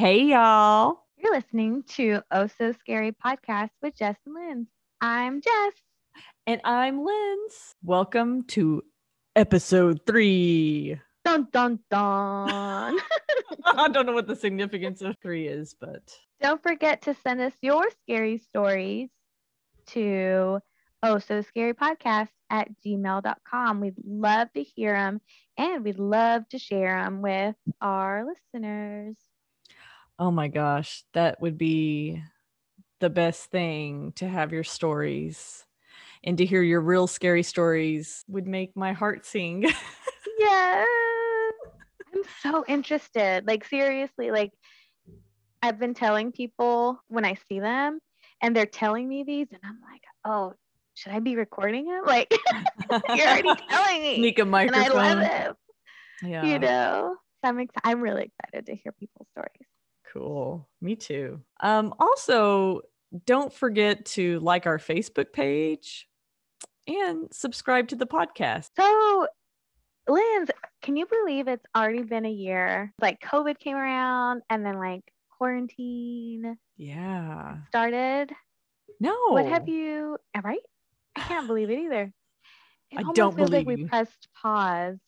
Hey, y'all. You're listening to Oh So Scary podcast with Jess and Linz. I'm Jess. And I'm Linz. Welcome to episode three. Dun dun dun. I don't know what the significance of three is, but Don't forget to send us your scary stories to Oh So Scary podcast at gmail.com. We'd love to hear them and we'd love to share them with our listeners. Oh my gosh, that would be the best thing to have your stories and to hear your real scary stories would make my heart sing. Yes. I'm so interested. Like, seriously, like, I've been telling people when I see them and they're telling me these, and I'm like, oh, should I be recording them? Like, you're already telling me. Sneak a microphone. and. I love it. Yeah. You know, so I'm, ex- I'm really excited to hear people's stories. Cool. Me too. Um, also, don't forget to like our Facebook page and subscribe to the podcast. So, Liz, can you believe it's already been a year? Like, COVID came around and then, like, quarantine Yeah. started. No. What have you? Right? I can't believe it either. It I almost don't feels like we pressed pause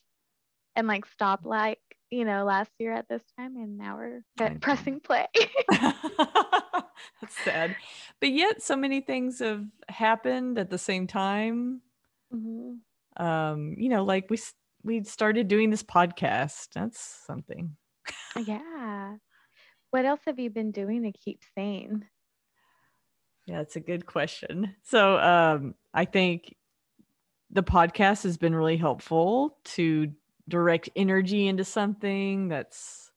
and like stopped like you know last year at this time, and now we're at pressing play. That's sad. But yet so many things have happened at the same time. Mhm. Um, you know, like we we started doing this podcast. That's something. Yeah. What else have you been doing to keep sane? Yeah, it's a good question. So, um, I think the podcast has been really helpful to direct energy into something that's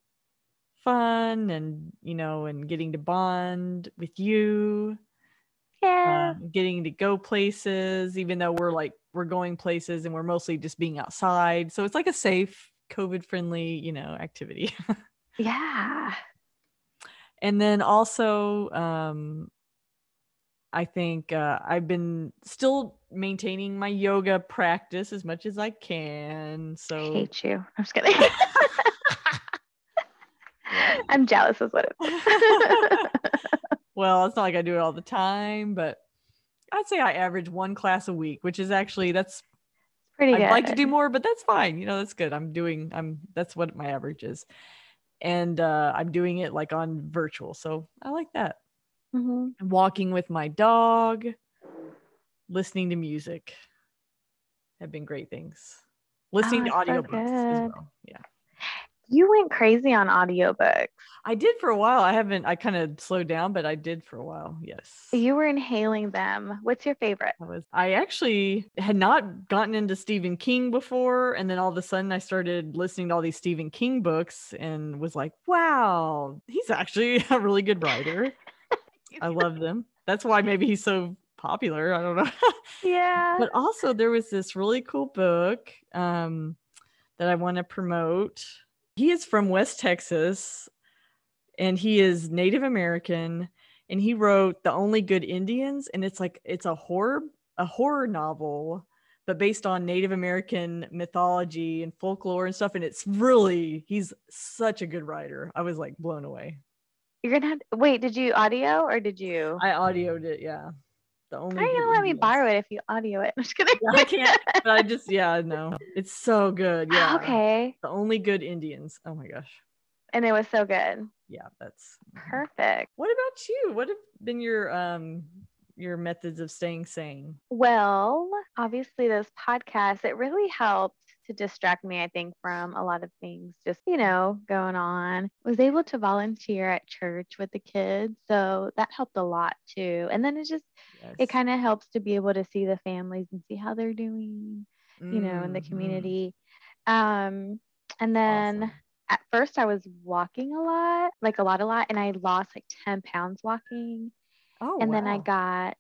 fun and, you know, and getting to bond with you, Yeah. um, getting to go places, even though we're like, we're going places and we're mostly just being outside. So it's like a safe, COVID friendly, you know, activity. yeah. and then also um i think uh, i've been still maintaining my yoga practice as much as i can I so hate you. I'm just kidding. I'm jealous, is what it well it's not like i do it all the time but i'd say i average one class a week which is actually that's Pretty i'd good. like to do more but that's fine you know that's good i'm doing i'm that's what my average is and uh i'm doing it like on virtual so i like that Mhm. walking with my dog, listening to music have been great things. Listening to Oh, so audiobooks as well. Yeah. You went crazy on audiobooks. I did for a while. I haven't I kind of slowed down, but I did for a while. Yes. You were inhaling them. What's your favorite? I was I actually had not gotten into Stephen King before and then all of a sudden I started listening to all these Stephen King books and was like, "Wow, he's actually a really good writer." I love them. That's why maybe he's so popular. I don't know. Yeah. but also there was this really cool book um, that I want to promote. He is from West Texas and he is Native American and he wrote The Only Good Indians and it's like it's a horror a horror novel but based on Native American mythology and folklore and stuff and it's really he's such a good writer. I was like blown away. You're gonna have wait, did you audio or did you? I audioed it, yeah. The How only are you gonna let me borrow it if you audio it? I'm just kidding. Yeah, I can't, but I just yeah, no. It's so good. Yeah. Okay. The only good Indians. Oh my gosh. And it was so good. Yeah, that's Perfect. What about you? What have been your um your methods of staying sane? Well, obviously this podcast, it really helped to distract me, I think, from a lot of things just, you know, going on. Was able to volunteer at church with the kids. So that helped a lot too. And then it just Yes. it kind of helps to be able to see the families and see how they're doing. you know, in the Mhm. community. Um, and then Awesome. at first I was walking a lot, like a lot, a lot, and I lost like 10 pounds walking. Oh, and then I got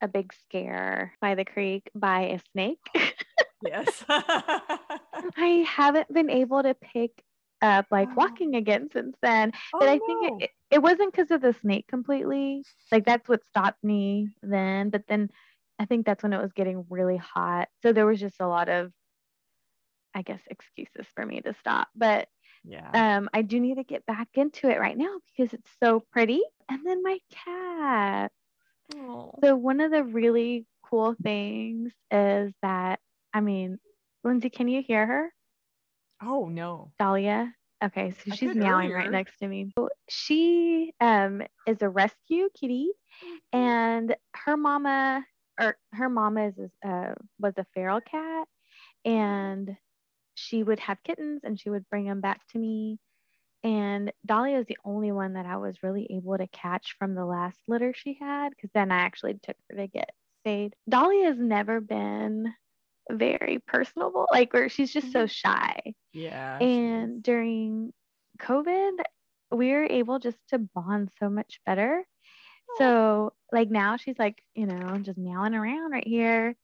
a big scare by the creek by a snake. yes. I haven't been able to pick up like walking again since then. But Oh, I think no. it, it, wasn't because of the snake completely. Like that's what stopped me then. But then I think that's when it was getting really hot. So there was just a lot of, I guess, excuses for me to stop. But Yeah. Um, I do need to get back into it right now because it's so pretty. And then my cat. Oh. So one of the really cool things is that I mean, Lindsay, can you hear her? Oh no. Dahlia. Okay, so I she's meowing earlier. right next to me. So she um is a rescue kitty, and her mama or her mama is uh was a feral cat, and she would have kittens and she would bring them back to me. And Dahlia is the only one that I was really able to catch from the last litter she had, because then I actually took her to get spayed. Dahlia has never been very personable, like where she's just so shy. Yeah. And during COVID, we were able just to bond so much better. So, like now she's like, you know, just meowing around right here.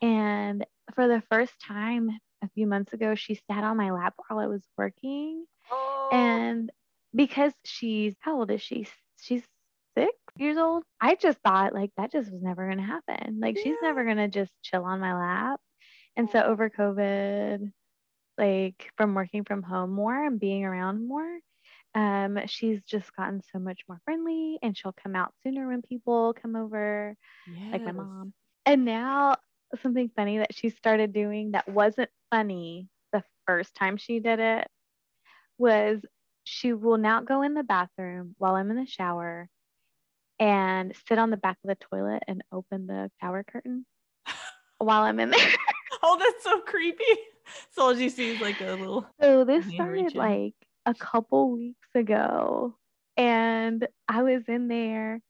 And for the first time a few months ago, she sat on my lap while I was working. Oh. And because she's, how old is she? She's six years old. I just thought like that just was never going to happen. Like she's never going to just chill on my lap. And so over COVID, like from working from home more and being around more, um, she's just gotten so much more friendly and she'll come out sooner when people come over, like my mom. And now something funny that she started doing that wasn't funny the first time she did it was she will now go in the bathroom while I'm in the shower and sit on the back of the toilet and open the shower curtain while I'm in there. Oh, that's so creepy. So all you like a little. So this started reaching. like a couple weeks ago, and I was in there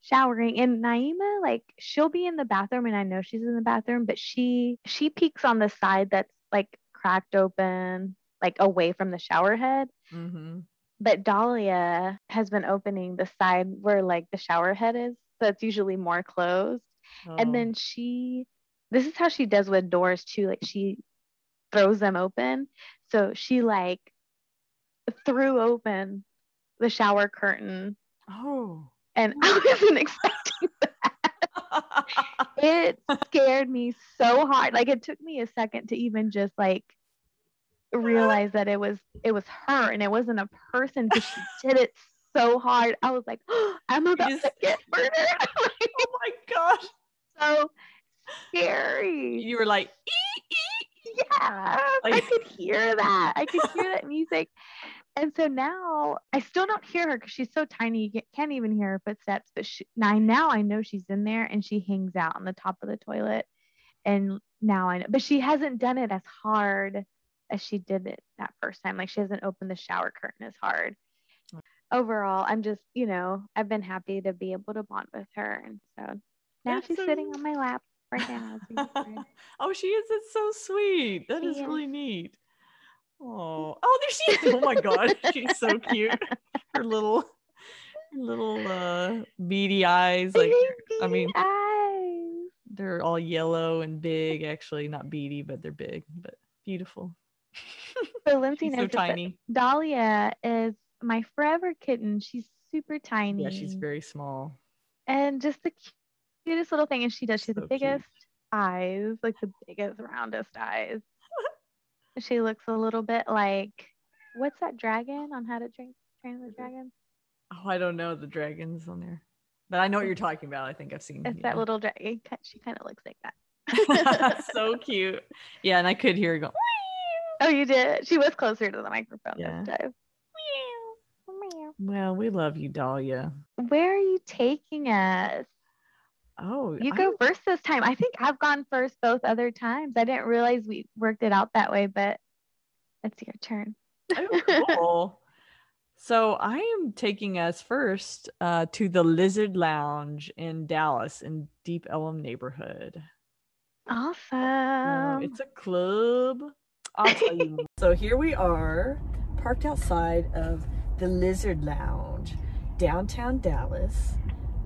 showering, and Naima, like, she'll be in the bathroom, and I know she's in the bathroom, but she she peeks on the side that's like cracked open, like away from the shower head. Mm-hmm. But Dahlia has been opening the side where like the shower head is, so it's usually more closed. Oh. And then she, this is how she does with doors too. Like she throws them open. So she like threw open the shower curtain, Oh. and I wasn't expecting that. It scared me so hard. Like it took me a second to even just like realize that it was it was her and it wasn't a person because she did it so hard. I was like, I'm about just- to get murdered. oh my gosh. so scary. You were like, "Ee, ee." Yeah, I could hear that. I could hear that music. And so now I still don't hear her because she's so tiny. You can't even hear her footsteps. But she, now, now I know she's in there and she hangs out on the top of the toilet. And now I know, but she hasn't done it as hard as she did it that first time. Like she hasn't opened the shower curtain as hard. Mm. Overall, I'm just, you know, I've been happy to be able to bond with her. And so now That's she's so sitting on my lap right now. as we record. oh, she is. It's so sweet. That She is is. really neat. Oh, oh, there she is. Oh my god, she's so cute. Her little, her little uh beady eyes, like I mean- eyes. they're all yellow and big. Actually, not beady, but they're big, but beautiful. So Lindsay knows so tiny. Dahlia is my forever kitten. She's super tiny. Yeah, she's very small. and just the cutest little thing. And she does. She's So the cute. biggest eyes, like the biggest, roundest eyes. she looks a little bit like what's that dragon on How to Train Train the Dragon? Oh, I don't know the dragons on there, but I know what you're talking about. I think I've seen. It's yeah. that little dragon. She kind of looks like that. so cute. Yeah, and I could hear her go. oh, you did. She was closer to the microphone Yeah. this time. Well, we love you, Dahlia. Where are you taking us? Oh, You I go first this time. I think I've gone first both other times. I didn't realize we worked it out that way, but it's your turn. Oh, cool. So I am taking us first uh, to the Lizard Lounge in Dallas in Deep Ellum neighborhood. Awesome. So it's a club. I'll tell you. so here we are, parked outside of the Lizard Lounge, downtown Dallas.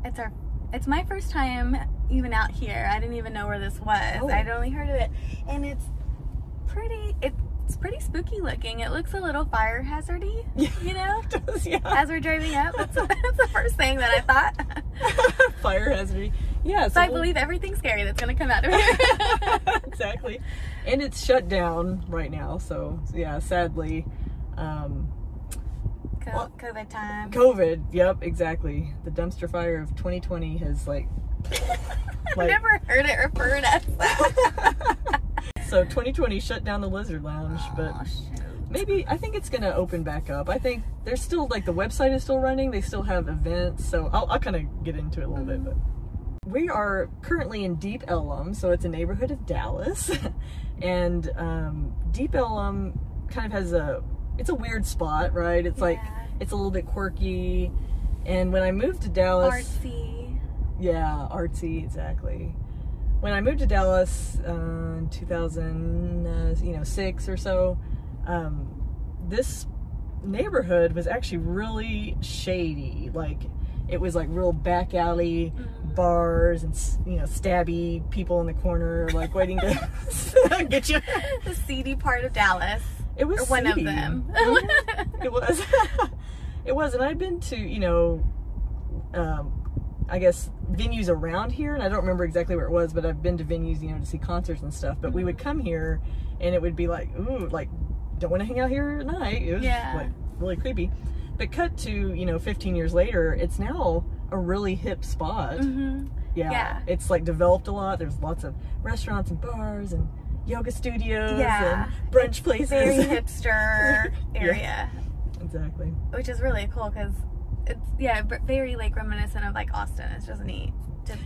It's our it's my first time even out here. I didn't even know where this was. Oh. I'd only heard of it. And it's pretty it's pretty spooky looking. It looks a little fire hazardy, you know? Does, yeah. As we're driving up. That's, that's the first thing that I thought. Fire hazard. Yeah. so I we'll- believe everything scary that's gonna come out of here. exactly. And it's shut down right now. So yeah, sadly, Um, Co- Well- COVID time. COVID, yep, exactly. The dumpster fire of 2020 has like. I've like- never heard it referred as that. so 2020 shut down the Lizard Lounge, but Oh, shoot. maybe I think it's gonna open back up. I think there's still like the website is still running. They still have events, so I'll, I'll kind of get into it a little bit. But we are currently in Deep Ellum, so it's a neighborhood of Dallas, and um, Deep Ellum kind of has a it's a weird spot, right? It's like it's a little bit quirky. And when I moved to Dallas, artsy. yeah, artsy, exactly. When I moved to Dallas uh, in 2000, uh, you know, six or so, um, this neighborhood was actually really shady. Like, it was like real back alley Mhm. bars and you know, stabby people in the corner, like waiting to get you. the seedy part of Dallas. It was one of them. It was. it was, and I've been to you know, um, I guess venues around here, and I don't remember exactly where it was, but I've been to venues, you know, to see concerts and stuff. But we would come here, and it would be like, ooh, like don't want to hang out here at night. It was Yeah. like really creepy. But cut to you know, 15 years later, it's now a really hip spot. hmm Yeah. Yeah. It's like developed a lot. There's lots of restaurants and bars and yoga studios Yeah. and brunch places. Very hipster Yeah. area, exactly. which is really cool because it's yeah very like reminiscent of like Austin. It's just neat to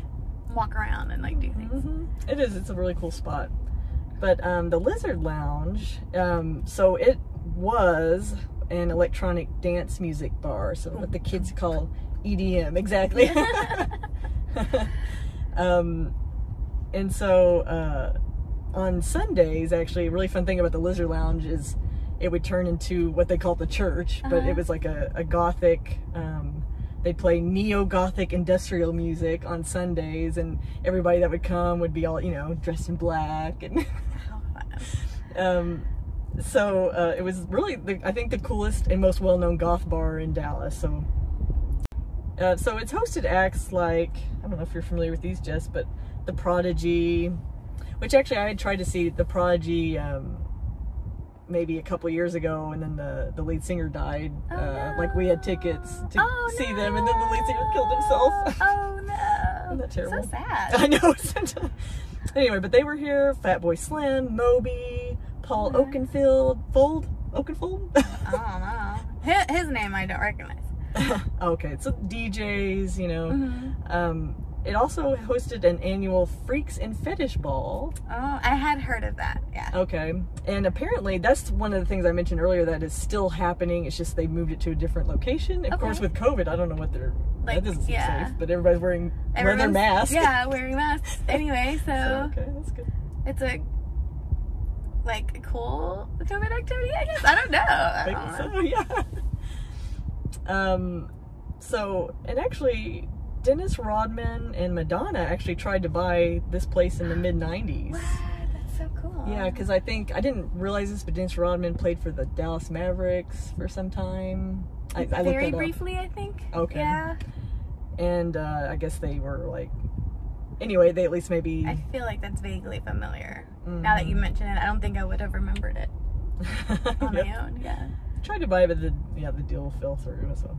walk around and like do things. hmm It is. It's a really cool spot. But um, the Lizard Lounge, um, so it was an electronic dance music bar. So what the kids call EDM, exactly. um, and so uh, on Sundays, actually, a really fun thing about the Lizard Lounge is it would turn into what they call the church, but Uh-huh. it was like a, a gothic. Um, they play neo gothic industrial music on Sundays, and everybody that would come would be all you know dressed in black and. Um, so uh, it was really, the, I think, the coolest and most well-known goth bar in Dallas. So, uh, so it's hosted acts like I don't know if you're familiar with these, Jess, but the Prodigy, which actually I had tried to see the Prodigy um, maybe a couple years ago, and then the the lead singer died. Oh, uh, Like we had tickets to Oh, see them, and then the lead singer killed himself. Oh no! Isn't that terrible? So sad. I know. anyway, but they were here. Fatboy Slim, Moby, Paul Okay. Oakenfield, Fold, Oakenfold. I don't know. His, his name I don't recognize. okay, so DJs, you know. Mhm. Um, it also hosted an annual Freaks and Fetish Ball. Oh, I had heard of that. Yeah. Okay, and apparently that's one of the things I mentioned earlier that is still happening. It's just they moved it to a different location. Of Okay. course, with COVID, I don't know what they're. Like, that doesn't seem yeah. safe, but everybody's wearing leather Everyone's- masks. Yeah, wearing masks. Anyway, so, So, okay, that's good. it's a like cool COVID activity. I guess I don't know. I don't know. so, yeah. Um, so, and actually, Dennis Rodman and Madonna actually tried to buy this place in the mid 90s. What? That's so cool. Yeah, because I think, I didn't realize this, but Dennis Rodman played for the Dallas Mavericks for some time. I, I very briefly, I think. Okay. Yeah, And uh, I guess they were like, anyway, they at least maybe. I feel like that's vaguely familiar. Now that you Mhm. mention it, I don't think I would have remembered it on Yep. my own. Yeah, I Tried to buy it, but the, yeah, the deal fell through, so.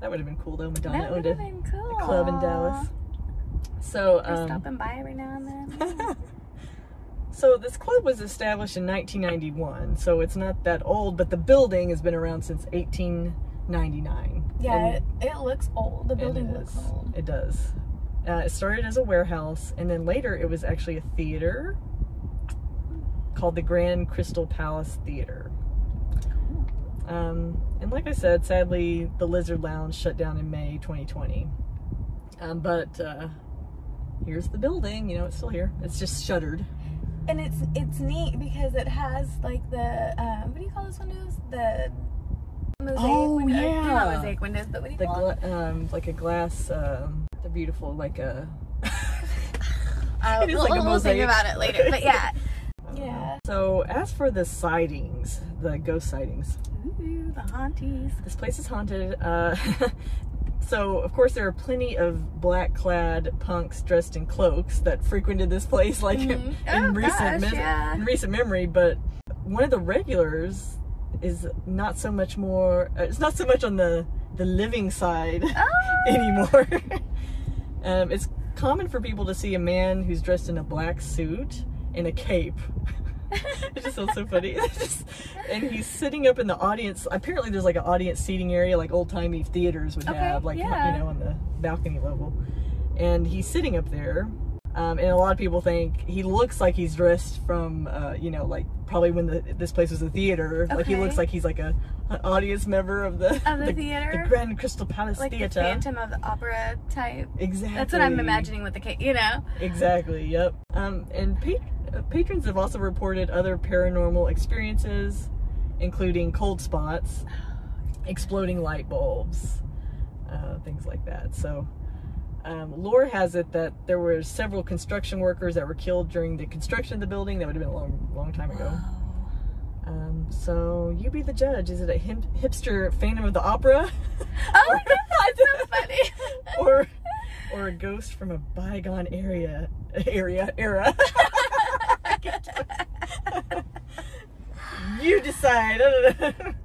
That would have been cool though. Madonna that owned have a, been cool. a club in Dallas. So, um, stopping by every now and then. so this club was established in 1991, so it's not that old, but the building has been around since 1899. yeah, it, it looks old. The building looks is. old. It does. Uh, it started as a warehouse, and then later it was actually a theater called the Grand Crystal Palace Theater. Um, and like I said, sadly, the Lizard Lounge shut down in May 2020. Um, but uh, here's the building. You know, it's still here. It's just shuttered. And it's it's neat because it has like the um, what do you call those windows? The mosaic Oh, windows. They're yeah. not mosaic windows, but what do you The call um, like a glass. Um, they're beautiful, like a. Uh, It is we'll, like a we'll mosaic. think about it later. But yeah. Yeah. So as for the sightings, the ghost sightings, Ooh, the haunties. this place is haunted. Uh, so of course there are plenty of black-clad punks dressed in cloaks that frequented this place, like Mhm. in Oh, recent gosh, yeah. in recent memory. But one of the regulars is not so much more. Uh, it's not so much on the the living side Oh. anymore. um, it's common for people to see a man who's dressed in a black suit and a cape. it just sounds so funny. Just- and he's sitting up in the audience. Apparently, there's like an audience seating area, like old timey theaters would Okay, have, like yeah. you know, on the balcony level. And he's sitting up there. Um, and a lot of people think he looks like he's dressed from, uh, you know, like probably when the, this place was a theater. Like he looks like he's like a an audience member of the Of the theater? the Grand Crystal Palace like the Theater. Phantom of the Opera type. Exactly. That's what I'm imagining with the cake, you know? Exactly. Yep. Um, and pa- uh, patrons have also reported other paranormal experiences, including cold spots, exploding light bulbs, uh, things like that. So, um, lore has it that there were several construction workers that were killed during the construction of the building. That would have been a long, long time ago. Um, so you be the judge. Is it a hip- hipster Phantom of the Opera, Oh, that's so funny. or or a ghost from a bygone area area era? you decide.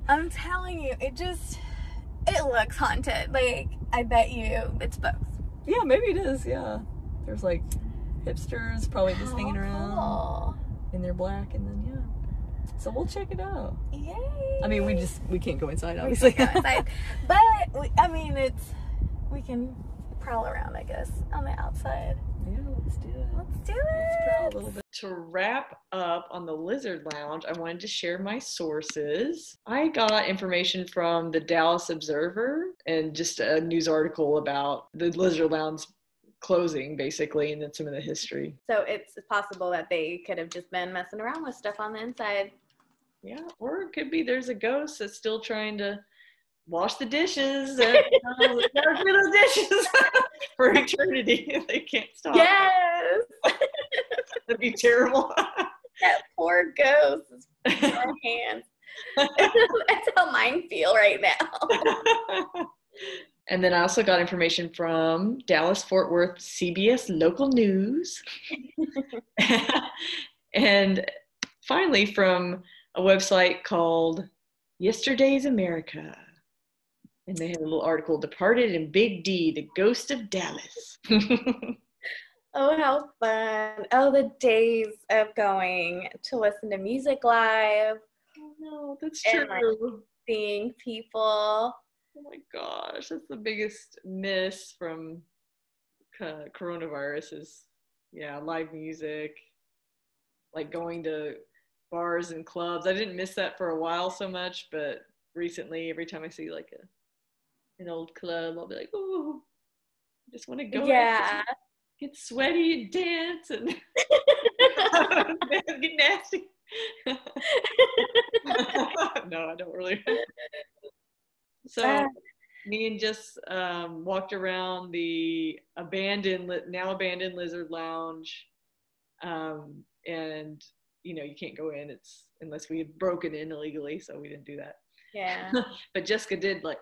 I'm telling you, it just it looks haunted. Like I bet you it's both. Yeah, maybe it is. Yeah, there's like hipsters probably just hanging around cool. in their black, and then yeah. So we'll check it out. Yay. I mean, we just we can't go inside, obviously. go inside. But we, I mean, it's we can prowl around, I guess, on the outside. yeah, let's do it. Let's do Let's prowl a little bit. To wrap up on the Lizard Lounge, I wanted to share my sources. I got information from the Dallas Observer and just a news article about the Lizard Lounge closing, basically, and then some of the history. So it's possible that they could have just been messing around with stuff on the inside. Yeah, or it could be there's a ghost that's still trying to wash the dishes and uh, those dishes for eternity. they can't stop. Yes, That'd be terrible. that poor ghost is in our hands. That's how mine feel right now. and then I also got information from Dallas Fort Worth CBS local news. and finally from a website called Yesterday's America. And they had a little article Departed in Big D, the ghost of Dallas. Oh, how fun. Oh, the days of going to listen to music live, Oh no, that's And, like, true. seeing people. Oh my gosh, that's the biggest miss from co- coronavirus is yeah, live music, like going to bars and clubs. I didn't miss that for a while so much, but recently, every time I see like a an old club, I'll be like, oh, I just want to go. Yeah. get sweaty and dance and get nasty. no, I don't really. So Uh. me and just um, walked around the abandoned, now abandoned Lizard Lounge, um, and you know you can't go in. It's unless we had broken in illegally, so we didn't do that. Yeah. But Jessica did like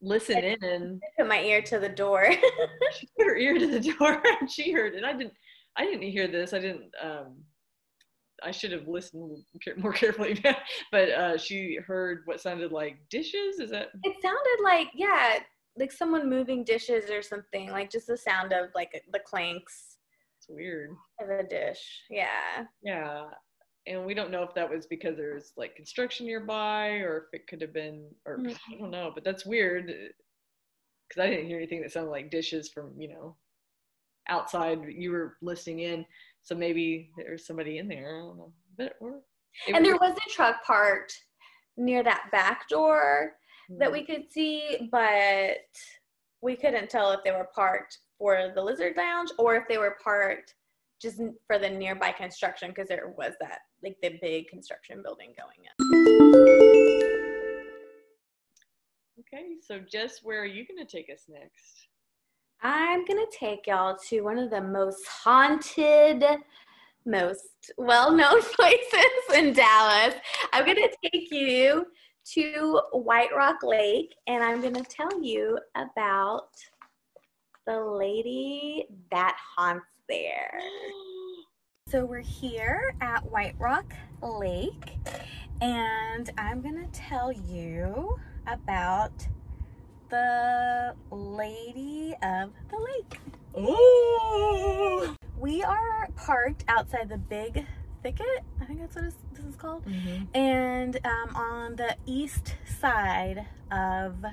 listen in and Put my ear to the door. she put her ear to the door and she heard it. I didn't. I didn't hear this. I didn't. Um, I should have listened more carefully, but uh, she heard what sounded like dishes. Is that? it sounded like, yeah, like someone moving dishes or something, like just the sound of like the clanks It's weird. of a dish. Yeah. Yeah, and we don't know if that was because there's like construction nearby, or if it could have been, or Mhm. I don't know. But that's weird because I didn't hear anything that sounded like dishes from you know outside. You were listening in, so maybe there's somebody in there. I don't know, but or And there was- was a truck parked near that back door that we could see, but we couldn't tell if they were parked for the lizard lounge or if they were parked just for the nearby construction because there was that like the big construction building going in. Okay, so Jess, where are you going to take us next? I'm gonna take y'all to one of the most haunted, most well-known places in Dallas. I'm gonna take you to White Rock Lake, and I'm gonna tell you about the lady that haunts there. So we're here at White Rock Lake and I'm gonna tell you about the Lady of the Lake. Ooh. We are parked outside the big thicket. I think that's what this is called. Mhm. And um, on the east side of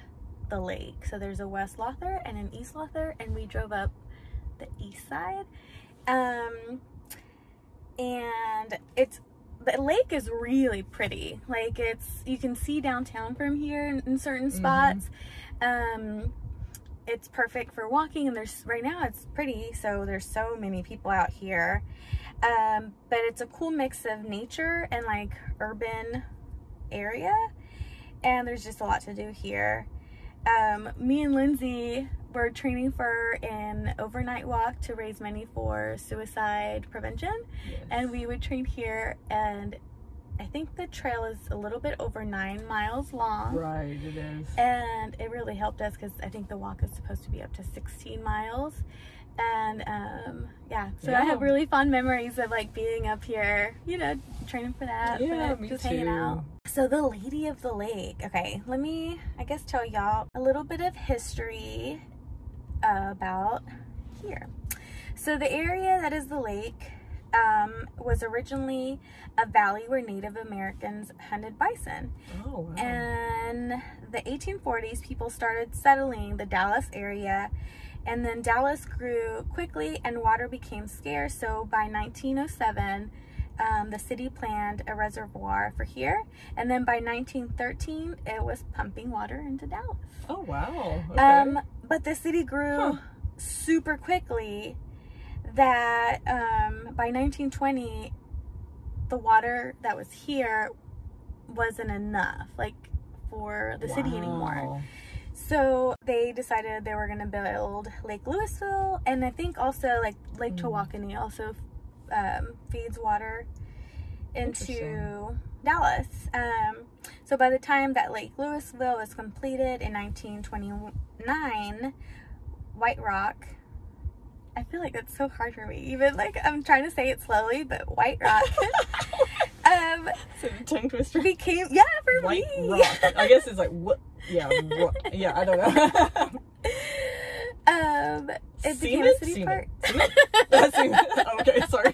the lake. So there's a West Lawther and an East Lawther, and we drove up the east side. Um, and it's the lake is really pretty. Like it's you can see downtown from here in, in certain Mhm. spots. Um, it's perfect for walking, and there's right now it's pretty, so there's so many people out here. Um, but it's a cool mix of nature and like urban area, and there's just a lot to do here. Um, me and Lindsay were training for an overnight walk to raise money for suicide prevention. Yes. and we would train here and i think the trail is a little bit over nine miles long. Right, it is. and it really helped us because i think the walk is supposed to be up to 16 miles. And um yeah so i have really fond memories of like being up here you know training for that Yeah, but me just hanging out. So the lady of the lake. Okay let me i guess tell y'all a little bit of history about here so the area that is the lake um, was originally a valley where Native Americans hunted bison. Oh, wow. In the 1840s, people started settling the Dallas area, and then Dallas grew quickly and water became scarce. So by 1907, um, the city planned a reservoir for here, and then by 1913, it was pumping water into Dallas. oh, wow. Okay. Um, but the city grew Huh. super quickly that um, by 1920, the water that was here wasn't enough, like for the city anymore. So they decided they were going to build Lake Lewisville, and I think also like Lake Mm. Tawakoni also um, feeds water into Dallas. Um, so by the time that Lake Lewisville was completed in 1929, White Rock. I feel like that's so hard for me. Even like I'm trying to say it slowly, but White Rock um, a tongue twister? became yeah for White me. rock. I guess it's like what? Yeah, ro- yeah. I don't know. Um, it became a city Cement. park. That's cement. Okay, sorry.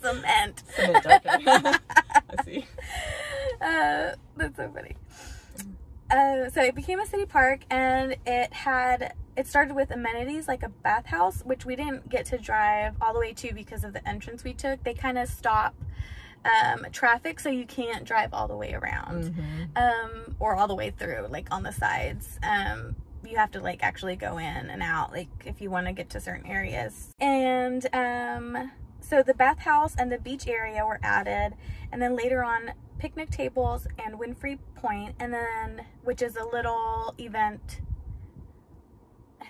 Cement. Cement. Okay. I see. Uh, that's so funny. Uh, became a city park, and it had it started with amenities like a bathhouse, which we didn't get to drive all the way to because of the entrance we took. They kind of stop um, traffic, so you can't drive all the way around. Mhm. um or all the way through like on the sides um you have to like actually go in and out like if you want to get to certain areas and um so the bathhouse and the beach area were added and then later on picnic tables and winfrey point and then which is a little event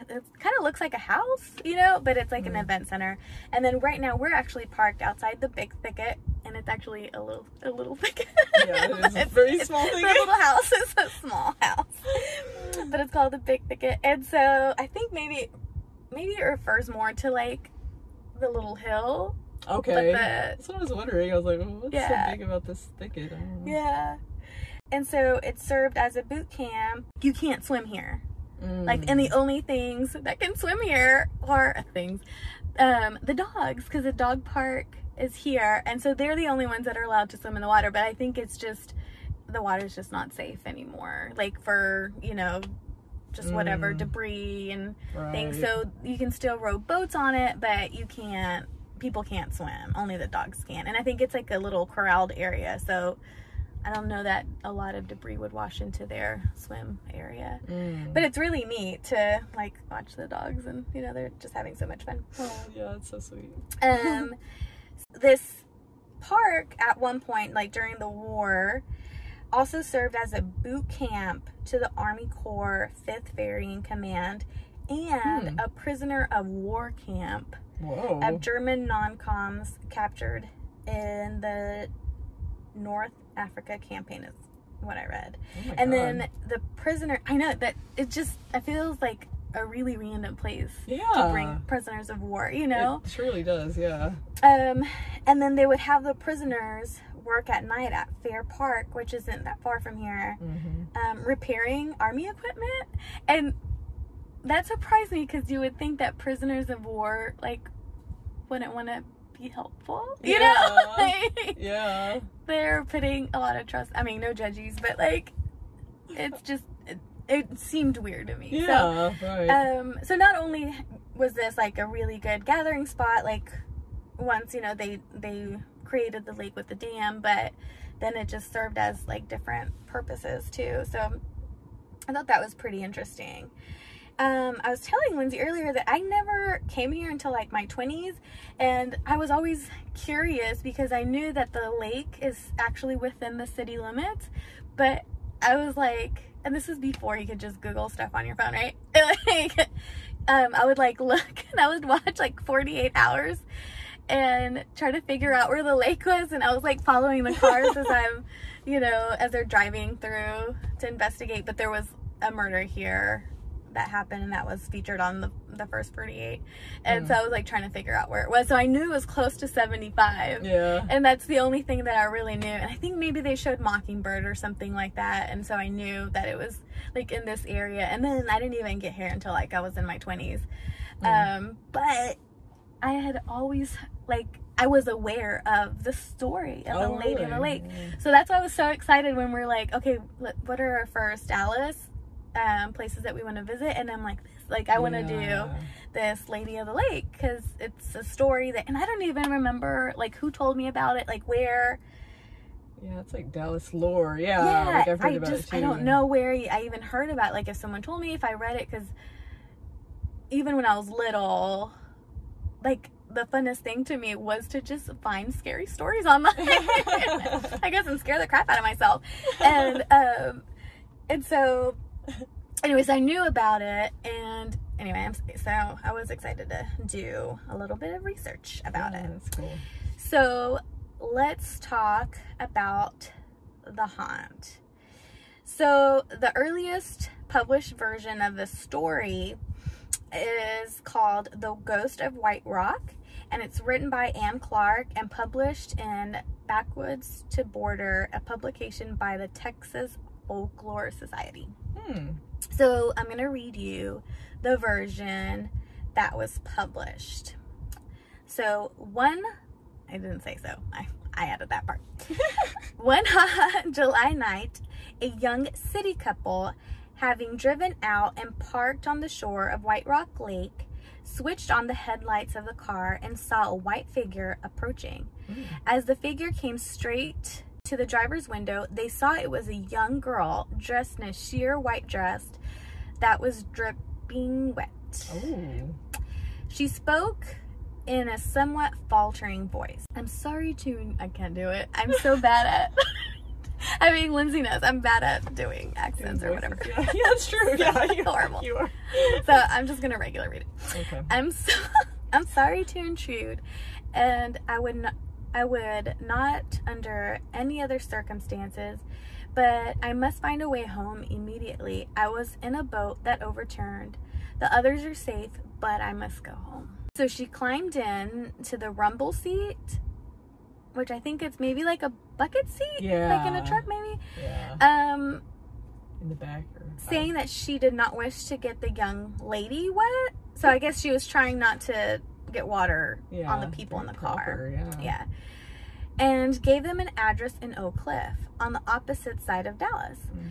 it kind of looks like a house, you know, but it's like an Mm. event center. And then right now we're actually parked outside the big thicket, and it's actually a little a little thicket. Yeah, it is a very it's- small thicket. little house is a small house, but it's called the big thicket. And so I think maybe maybe it refers more to like the little hill. Okay. the- That's what I was wondering. I was like, well, what's Yeah. so big about this thicket? I don't know. Yeah. And so it served as a boot camp. You can't swim here. Like, Mm. and the only things that can swim here are things, um, the dogs, because the dog park is here, and so they're the only ones that are allowed to swim in the water. But I think it's just the water's just not safe anymore, like for you know, just whatever Mm. debris and right. things. So you can still row boats on it, but you can't. People can't swim. Only the dogs can. And I think it's like a little corralled area, so. I don't know that a lot of debris would wash into their swim area. Mm. But it's really neat to like watch the dogs and you know they're just having so much fun. oh, yeah, it's so sweet. Um this park at one point like during the war also served as a boot camp to the Army Corps 5th Ferrying Command and Hmm. a prisoner of war camp Whoa. of German non-coms captured in the North Africa campaign is what I read. Oh and God. then the prisoner i know that it just it feels like a really random place to bring prisoners of war, you know? It truly does, yeah. Um, and then they would have the prisoners work at night at Fair Park, which isn't that far from here, Mm-hmm. um, repairing army equipment. And that surprised me because you would think that prisoners of war, like, wouldn't want to be helpful. You know? Yeah. Like, Yeah. they're putting a lot of trust. I mean, no judges, but like, it's just, it, it seemed weird to me. So, Yeah, right. um, so not only was this like a really good gathering spot, like once you know they they created the lake with the dam, but then it just served as like different purposes too. So I thought that was pretty interesting. Um, I was telling Lindsay earlier that I never came here until like my 20s, and I was always curious because I knew that the lake is actually within the city limits, but I was like, and this is before you could just Google stuff on your phone, right? like, um, I would like look and I would watch like 48 hours and try to figure out where the lake was, and I was like following the cars as I'm, you know, as they're driving through to investigate. But there was a murder here that happened, and that was featured on the the first 48, and Mm. so I was like trying to figure out where it was. So I knew it was close to 75. yeah. And that's the only thing that I really knew. And I think maybe they showed Mockingbird or something like that. And so I knew that it was like in this area. And then I didn't even get here until like I was in my 20s. Mm. Um, but I had always, like, I was aware of the story of the Oh, Lady in the? Lake. So that's why I was so excited when we're like, okay, what are our first Dallas um, places that we want to visit? And I'm like, this, like, I want to do this Lady of the Lake because it's a story that, and I don't even remember like who told me about it, like where. Yeah, it's like Dallas lore. Yeah, yeah, like I've heard I about just it too. I don't know where I even heard about. Like if someone told me, if I read it, because even when I was little, like the funnest thing to me was to just find scary stories online. I guess and scare the crap out of myself, and um, and so, anyways, I knew about it, and anyway, I'm, so I was excited to do a little bit of research about Yeah, it. That's cool. So let's talk about the haunt. So the earliest published version of the story is called The Ghost of White Rock, and it's written by Anne Clark and published in Backwoods to Border, a publication by the Texas Folklore Society. Hmm. So I'm going to read you the version that was published. So one, I didn't say so. I, I added that part. One hot July night, a young city couple, having driven out and parked on the shore of White Rock Lake, switched on the headlights of the car and saw a white figure approaching. Mm. As the figure came straight to the driver's window, they saw it was a young girl dressed in a sheer white dress that was dripping wet. Oh. She spoke in a somewhat faltering voice. I'm sorry to, I can't do it. I'm so bad at, I mean, Lindsay knows I'm bad at doing accents or whatever. Yeah, yeah, that's true. Yeah, you are Horrible. You are. So I'm just gonna regular read it. Okay. I'm so I'm sorry to intrude, and I would not I would not under any other circumstances, but I must find a way home immediately. I was in a boat that overturned. The others are safe, but I must go home. So she climbed in to the rumble seat, which I think it's maybe like a bucket seat, like in a truck maybe. Yeah. Um, In the back or saying that she did not wish to get the young lady wet. So I guess she was trying not to get water yeah, on the people in the very car. proper, Yeah. Yeah. And gave them an address in Oak Cliff on the opposite side of Dallas. Mm.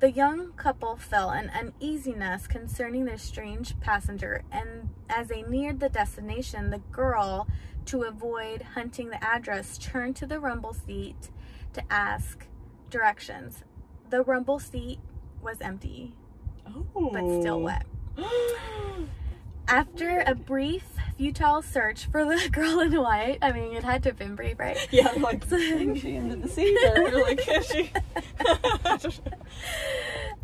The young couple felt an uneasiness concerning their strange passenger, and as they neared the destination, the girl, to avoid hunting the address, turned to the rumble seat to ask directions. The rumble seat was empty, Oh. but still wet. After a brief, futile search for the girl in white, I mean, it had to have been brief, right? yeah, like is she into the sea there? Like, is she?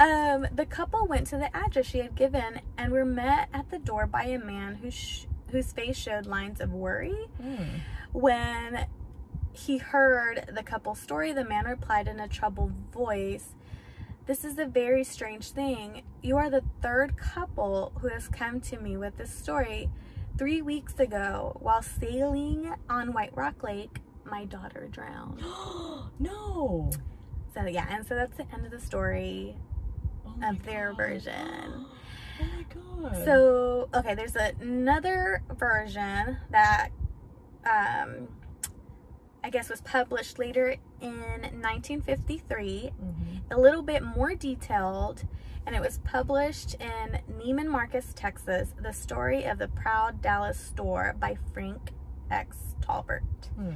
Um, the couple went to the address she had given and were met at the door by a man whose sh- whose face showed lines of worry. Hmm. This is a very strange thing. You are the third couple who has come to me with this story. Three weeks ago, while sailing on White Rock Lake, my daughter drowned. no. So, yeah, and so that's the end of the story Oh of their God. version. Oh my god. So, okay, there's another version that um, I guess was published later in 1953, Mhm. a little bit more detailed, and it was published in Neiman Marcus, Texas, The Story of the Proud Dallas Store by Frank X. Tolbert. Hmm.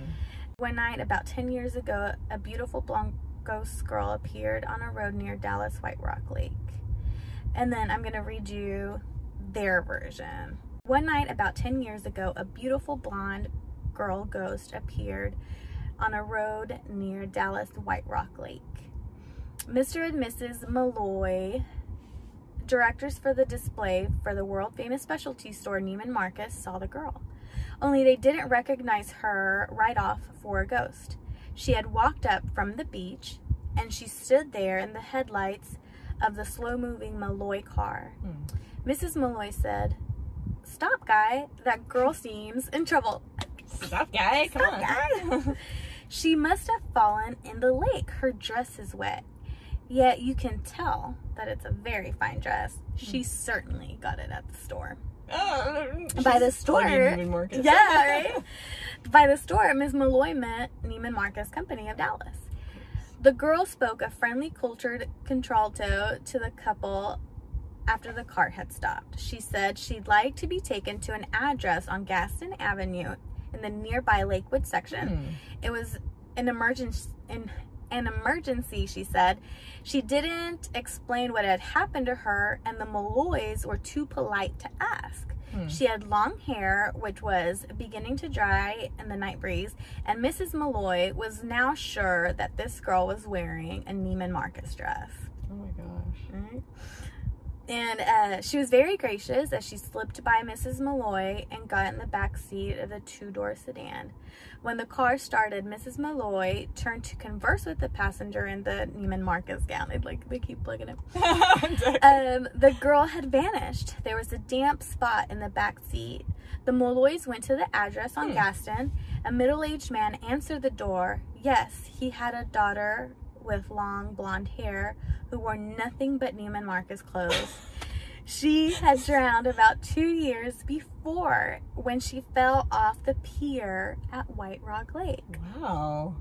One night, about 10 years ago, a beautiful blonde ghost girl appeared on a road near Dallas White Rock Lake. And then I'm going to read you their version. One night, about 10 years ago, a beautiful blonde girl ghost appeared on a road near Dallas White Rock Lake. Mr. and Mrs. Malloy, directors for the display for the world famous specialty store Neiman Marcus, saw the girl. Only they didn't recognize her right off for a ghost. She had walked up from the beach and she stood there in the headlights of the slow moving Malloy car. Hmm. Mrs. Malloy said, Stop, guy. That girl seems in trouble. Stop, guy. Come on. guy. she must have fallen in the lake. Her dress is wet. Yet you can tell that it's a very fine dress. She hmm. certainly got it at the store. Oh, By the store. Yeah, right? By the store, Ms. Malloy met Neiman Marcus Company of Dallas. The girl spoke a friendly, cultured contralto to the couple after the car had stopped. She said she'd like to be taken to an address on Gaston Avenue in the nearby Lakewood section. Hmm. It was an emergency. In, an emergency, she said. She didn't explain what had happened to her, and the Malloys were too polite to ask. Hmm. She had long hair, which was beginning to dry in the night breeze, and Mrs. Malloy was now sure that this girl was wearing a Neiman Marcus dress. Oh my gosh. Right? And uh, she was very gracious as she slipped by Mrs. Malloy and got in the back seat of the two door sedan. When the car started, Mrs. Malloy turned to converse with the passenger in the Neiman Marcus gown. They like they keep plugging it. Um, the girl had vanished. There was a damp spot in the back seat. The Malloys went to the address on Hmm. Gaston. A middle aged man answered the door. Yes, he had a daughter with long blonde hair who wore nothing but Neiman Marcus clothes. she had drowned about two years before when she fell off the pier at White Rock Lake. wow.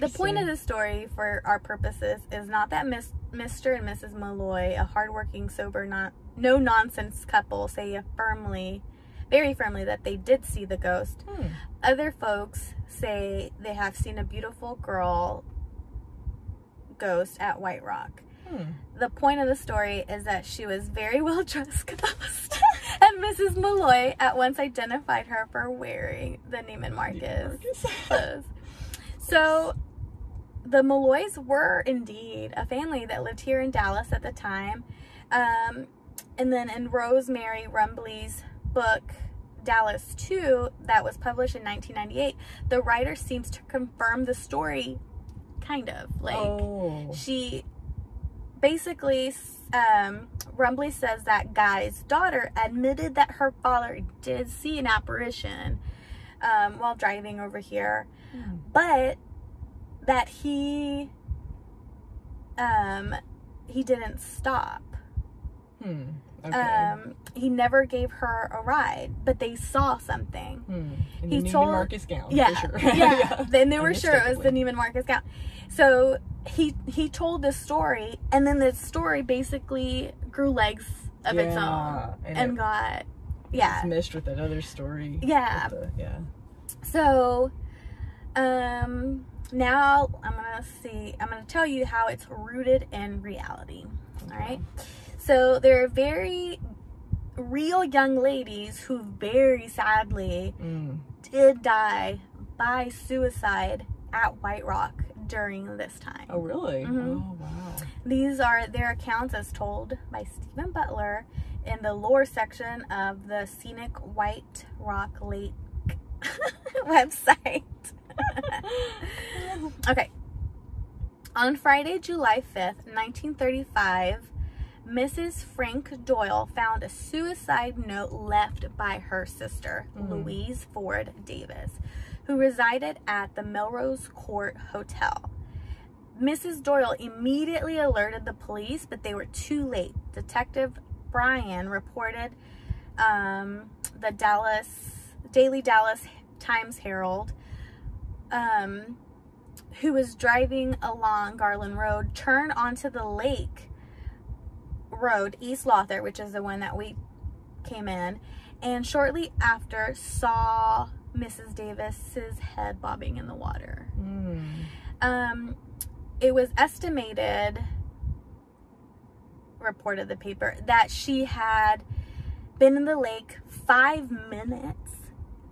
The point of the story, for our purposes, is not that Miss, Mr. and Mrs. Malloy, a hardworking, sober, not no nonsense couple, say firmly, very firmly, that they did see the ghost. Hmm. Other folks say they have seen a beautiful girl ghost at White Rock. Hmm. The point of the story is that she was very well dressed ghost, and Mrs. Malloy at once identified her for wearing the Neiman Marcus clothes. So the Malloys were indeed a family that lived here in Dallas at the time. Um, and then in Rosemary Rumbley's book, Dallas 2, that was published in 1998, the writer seems to confirm the story, kind of. Like, oh. she basically um Rumbley says that guy's daughter admitted that her father did see an apparition um, while driving over here Hmm. but that he um he didn't stop Hmm. Okay. um he never gave her a ride but they saw something hmm. He the Neiman told- Marcus gown. yeah, For sure. yeah. Then they were sure it was the. Neiman Marcus gown. So he he told this story, and then the story basically grew legs of its own and, and it- got yeah. Meshed with that other story. Yeah. the- yeah. So um now I'm gonna see. I'm gonna tell you how it's rooted in reality. All right. So there are very real young ladies who very sadly Mm. did die by suicide at White Rock during this time. Oh, really? Mhm. Oh, wow. These are their accounts as told by Stephen Butler in the lore section of the Scenic White Rock Lake website. okay. On Friday, July 5th, 1935, Mrs. Frank Doyle found a suicide note left by her sister, Mm. Louise Ford Davis, who resided at the Melrose Court Hotel. Mrs. Doyle immediately alerted the police, but they were too late. Detective Brian reported um, the Dallas Daily Dallas Times Herald, um, who was driving along Garland Road, turned onto the lake road, East Lawther, which is the one that we came in, and shortly after saw Mrs. Davis's head bobbing in the water. Mm. Um, it was estimated, reported the paper, that she had been in the lake five minutes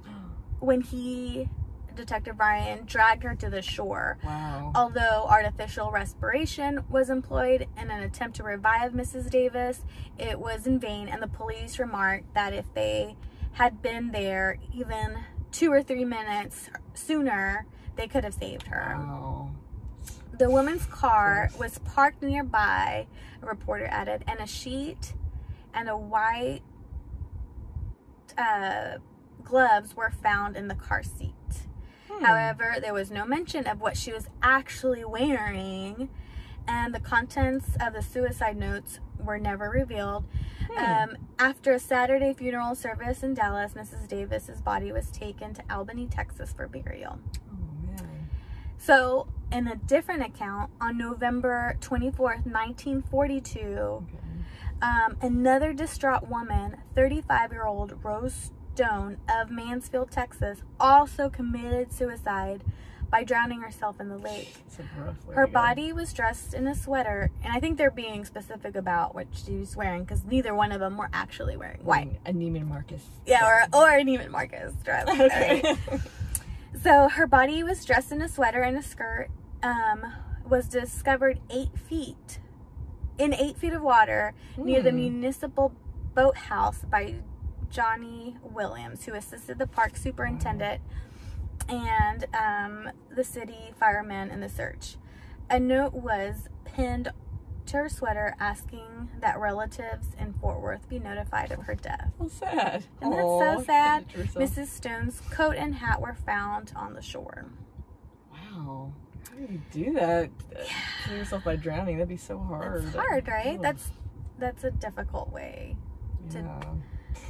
when he, Detective Ryan, dragged her to the shore. Wow. Although artificial respiration was employed in an attempt to revive Mrs. Davis, it was in vain, and the police remarked that if they had been there even two or three minutes sooner, they could have saved her. Wow. The woman's car was parked nearby, a reporter added, and a sheet and a white uh, gloves were found in the car seat. Hmm. However, there was no mention of what she was actually wearing, and the contents of the suicide notes were never revealed. Hmm. Um, after a Saturday funeral service in Dallas, Mrs. Davis's body was taken to Albany, Texas for burial. oh. So, in a different account, on November 24th, 1942, Okay. um, another distraught woman, 35 year old Rose Stone of Mansfield, Texas, also committed suicide by drowning herself in the lake. It's a rough way Her body was dressed in a sweater, and I think they're being specific about what she was wearing because neither one of them were actually wearing white. A Neiman Marcus. Yeah, or, or an Neiman Marcus dress. Okay. So her body was dressed in a sweater and a skirt. Um, was discovered eight feet in eight feet of water near the Hmm. municipal boathouse by Johnny Williams, who assisted the park superintendent and um, the city firemen in the search. A note was pinned to her sweater asking that relatives in Fort Worth be notified of her death. How sad. Isn't that so sad? did it to herself. Mrs. Stone's coat and hat were found on the shore. Wow. How do you do that? Kill yourself by drowning. That'd be so hard. It's hard, right? Ugh. That's that's a difficult way to- yeah.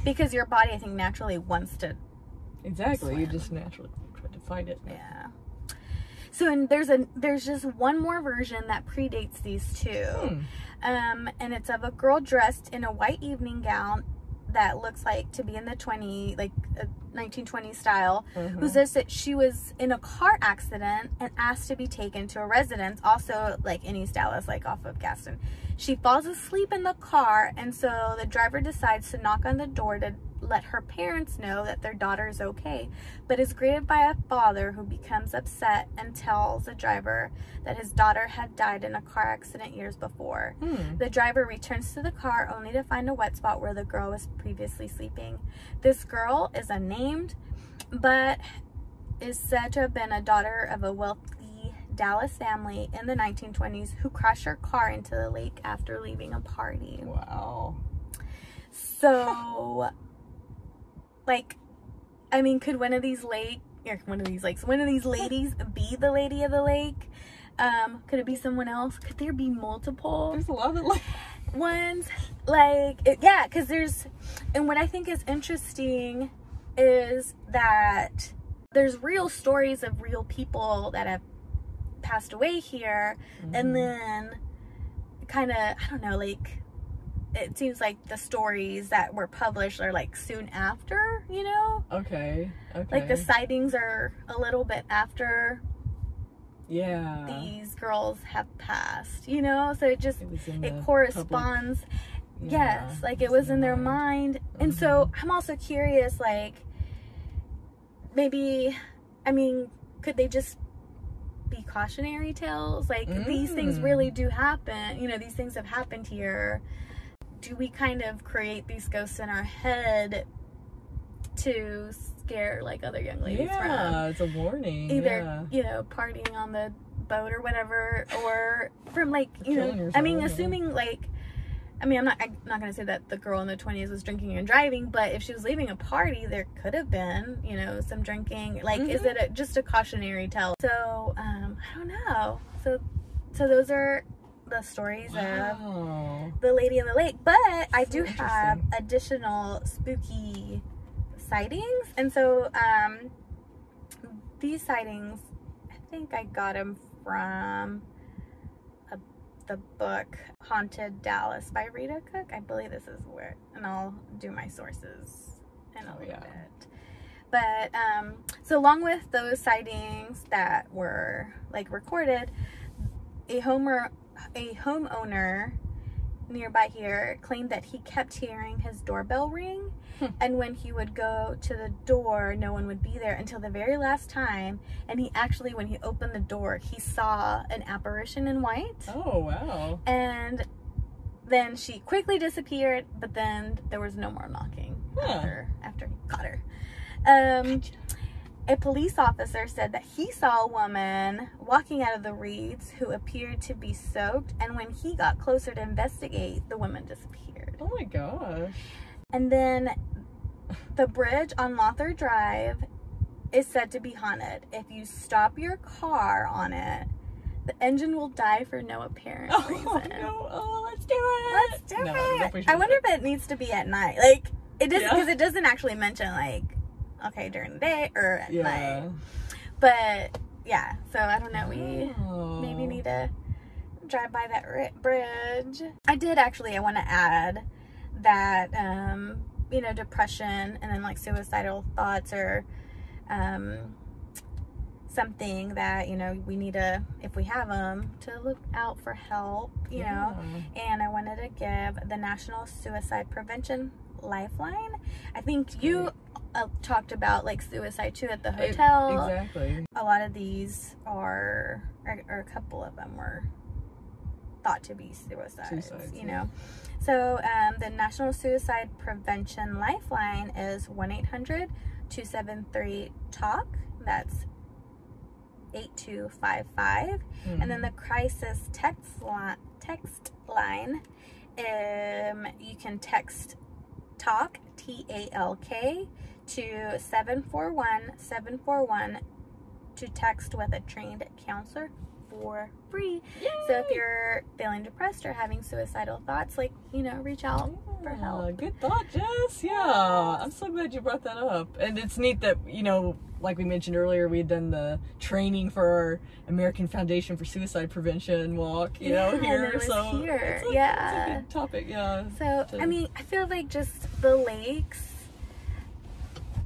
because your body, I think, naturally wants to. Exactly. You just naturally fight it. Yeah. So and there's a there's just one more version that predates these two, Hmm. um, and it's of a girl dressed in a white evening gown that looks like to be in the 20 like uh, 1920 style who Mhm. says that she was in a car accident and asked to be taken to a residence, also like in East Dallas, like off of Gaston. She falls asleep in the car, and so the driver decides to knock on the door to let her parents know that their daughter is okay, but is greeted by a father who becomes upset and tells the driver that his daughter had died in a car accident years before. Hmm. The driver returns to the car only to find a wet spot where the girl was previously sleeping. This girl is unnamed, but is said to have been a daughter of a wealthy Dallas family in the 1920s who crashed her car into the lake after leaving a party. Wow. So, like, I mean, could one of these lake, or one of these lakes, one of these ladies be the lady of the lake? Um, could it be someone else? Could there be multiple? There's a lot of like. ones like it, yeah because there's and what i think is interesting is that there's real stories of real people that have passed away here Mhm. and then kind of i don't know like it seems like the stories that were published are like soon after you know Okay. Okay. like the sightings are a little bit after Yeah. these girls have passed you know so it just It it corresponds public- yes like it was in their mind and so i'm also curious like maybe i mean could they just be cautionary tales like these things Mm. really do happen you know these things have happened here do we kind of create these ghosts in our head to scare like other young ladies from Yeah, it's a warning. either yeah. you know partying on the boat or whatever, or from like you know, yourself, I mean, yeah. assuming like. I mean, I'm not. I'm not gonna say that the girl in the 20s was drinking and driving, but if she was leaving a party, there could have been, you know, some drinking. Like, is Mhm. it a, just a cautionary tale? So, um, I don't know. So, so those are the stories of the lady in the lake but i do have additional spooky sightings and so um these sightings i think i got them from a, the book haunted dallas by rita cook. I believe this is where and i'll do my sources in a Oh, little yeah. bit. But um so along with those sightings that were like recorded a homer a homeowner nearby here claimed that he kept hearing his doorbell ring Hmm. and when he would go to the door no one would be there until the very last time and he actually when he opened the door he saw an apparition in white Oh wow. and then she quickly disappeared but then there was no more knocking Huh. after after he caught her um a police officer said that he saw a woman walking out of the reeds who appeared to be soaked, and when he got closer to investigate, the woman disappeared. Oh my gosh. And then the bridge on Lawther Drive is said to be haunted. If you stop your car on it, the engine will die for no apparent Oh reason. no. Oh, let's do it. Let's do No, it. I wonder if it needs to be at night. Like it doesn't Yeah. because it doesn't actually mention like okay during the day or at Yeah. night. But yeah, so I don't know. We Oh. maybe need to drive by that bridge. I did actually. I want to add that um, you know depression and then like suicidal thoughts are um, something that you know we need to if we have them to look out for help. You know and I wanted to give the National Suicide Prevention Lifeline. I think you uh, talked about like suicide too at the It- hotel. exactly. A lot of these are, or, or a couple of them were thought to be suicides. Suicides, you yeah. know. So um, the National Suicide Prevention Lifeline is 1 800 273 TALK. That's 8255. And then the crisis text line, text line, um, you can text talk T A L K to 741 741 to text with a trained counselor for free. So if you're feeling depressed or having suicidal thoughts, like you know, reach out for help. Good thought, Jess. Yeah. I'm so glad you brought that up. And it's neat that, you know, like we mentioned earlier, we had done the training for our American Foundation for Suicide Prevention walk, you Yeah, know, here. so here. A, Yeah. It's a good topic, yeah. So, to- I mean, I feel like just the lakes,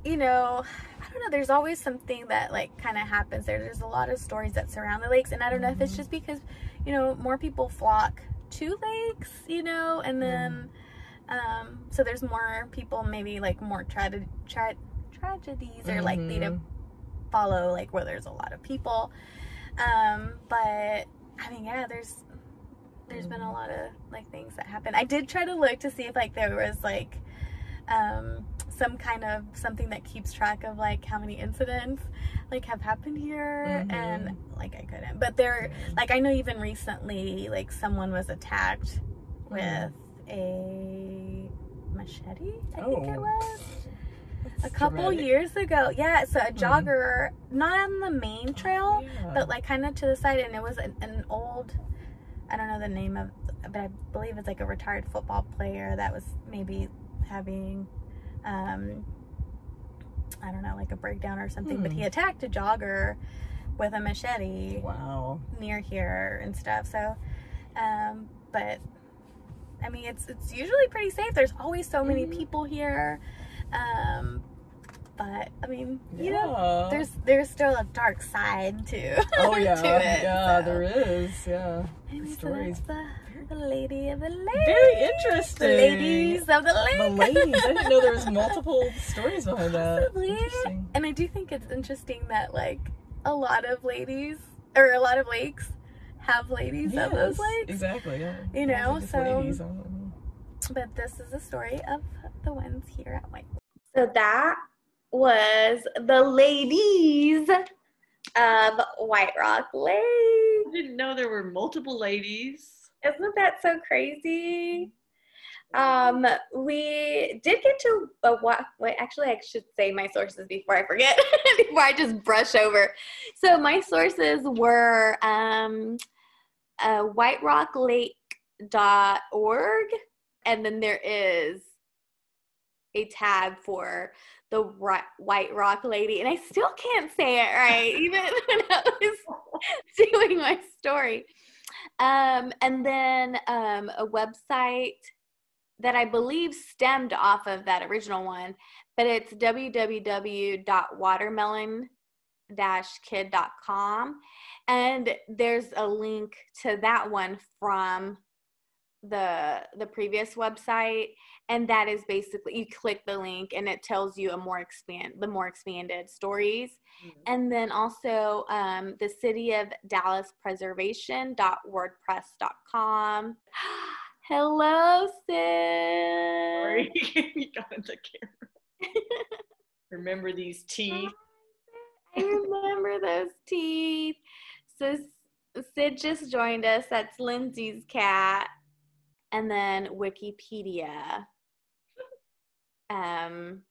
you know, I don't know, there's always something that like kind of happens there. There's a lot of stories that surround the lakes, and I don't know if it's Mhm. just because, you know, more people flock to lakes, you know, and then, um, so there's more people, maybe like more tra- tra- tragedies are likely to Mhm. follow like where there's a lot of people. Um, but I mean, yeah, there's there's been a lot of like things that happen. I did try to look to see if like there was like um some kind of something that keeps track of like how many incidents like have happened here and like I couldn't. But there like I know even recently like someone was attacked with a machete, I think it Oh. was a couple dramatic. years ago. Yeah, so a Mhm. jogger, not on the main trail, Oh, yeah. but like kind of to the side, and it was an, an old, I don't know the name of, but I believe it's like a retired football player that was maybe having, um, I don't know, like a breakdown or something. But Hmm. he attacked a jogger with a machete Wow. near here and stuff. So, um, but I mean, it's it's usually pretty safe. There's always so many Mhm. people here, um, but I mean, you know, Yeah. there's there's still a dark side to Oh yeah, to it. yeah, so. there is. Yeah, Anyway, so stories. that's the, the lady of the lake. Very The interesting. ladies of the lake. The ladies. I didn't know there was multiple stories behind that. Possibly. Interesting. And I do think it's interesting that like a lot of ladies or a lot of lakes have ladies of those Yes, lakes. Exactly. Yeah. You know, of so- ladies. I. But this is the story of the ones here at White. So that was the ladies of White Rock Lake. I didn't know there were multiple ladies. Isn't that so crazy? Um, we did get to a what? Wait, actually, I should say my sources before I forget, before I just brush over. So my sources were um, uh, whiterocklake.org, and then there is a tab for the White Rock Lady, and I still can't say it right, even when I was doing my story. Um, and then um, a website that I believe stemmed off of that original one, but it's www.watermelon-kid.com. And there's a link to that one from the the previous website and that is basically you click the link and it tells you a more expand the more expanded stories mm-hmm. and then also um, the city of dallas preservation.wordpress.com hello sis sorry you got in the camera remember these teeth i remember those teeth so sid just joined us that's lindsey's cat and then Wikipedia. Um,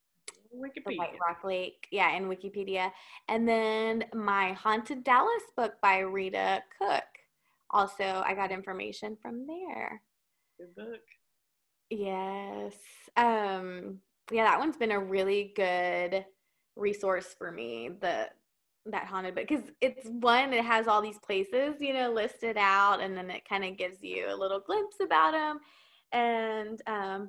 Wikipedia. White Rock Lake, yeah, in Wikipedia, and then my Haunted Dallas book by Rita Cook. Also, I got information from there. Good book. Yes. Um, yeah, that one's been a really good resource for me. The that haunted book because it's one it has all these places you know listed out and then it kind of gives you a little glimpse about them and um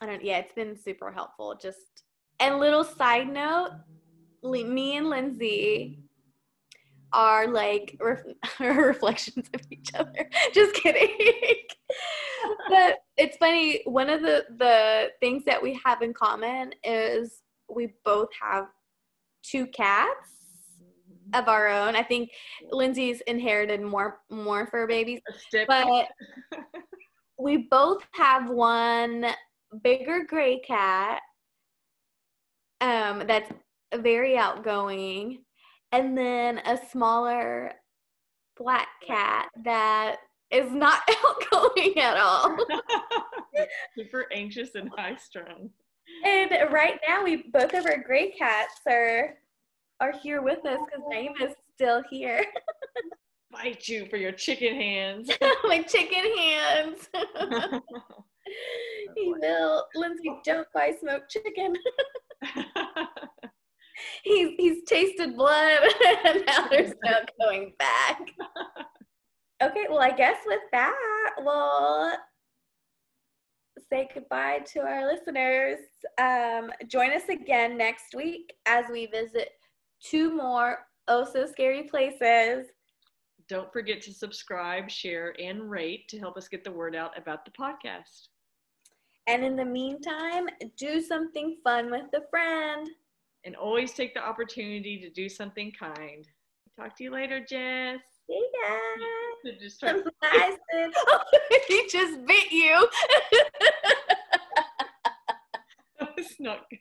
i don't yeah it's been super helpful just and little side note me and lindsey are like ref- reflections of each other just kidding but it's funny one of the the things that we have in common is we both have two cats of our own. I think Lindsey's inherited more more fur babies, but we both have one bigger gray cat um, that's very outgoing, and then a smaller black cat. that is not outgoing at all. Super anxious and high strung. And right now, we both of our gray cats are are here with us because Naeem is still here. Fight you for your chicken hands. My chicken hands. he will. Lindsey, don't buy smoked chicken. he's he's tasted blood and now there's no going back. Okay, well I guess with that we'll say goodbye to our listeners. Um, join us again next week as we visit two more oh so scary places. Don't forget to subscribe, share, and rate to help us get the word out about the podcast. And in the meantime, do something fun with a friend. And always take the opportunity to do something kind. Talk to you later, Jess. See ya. Just try- oh, he just bit you. that was not good.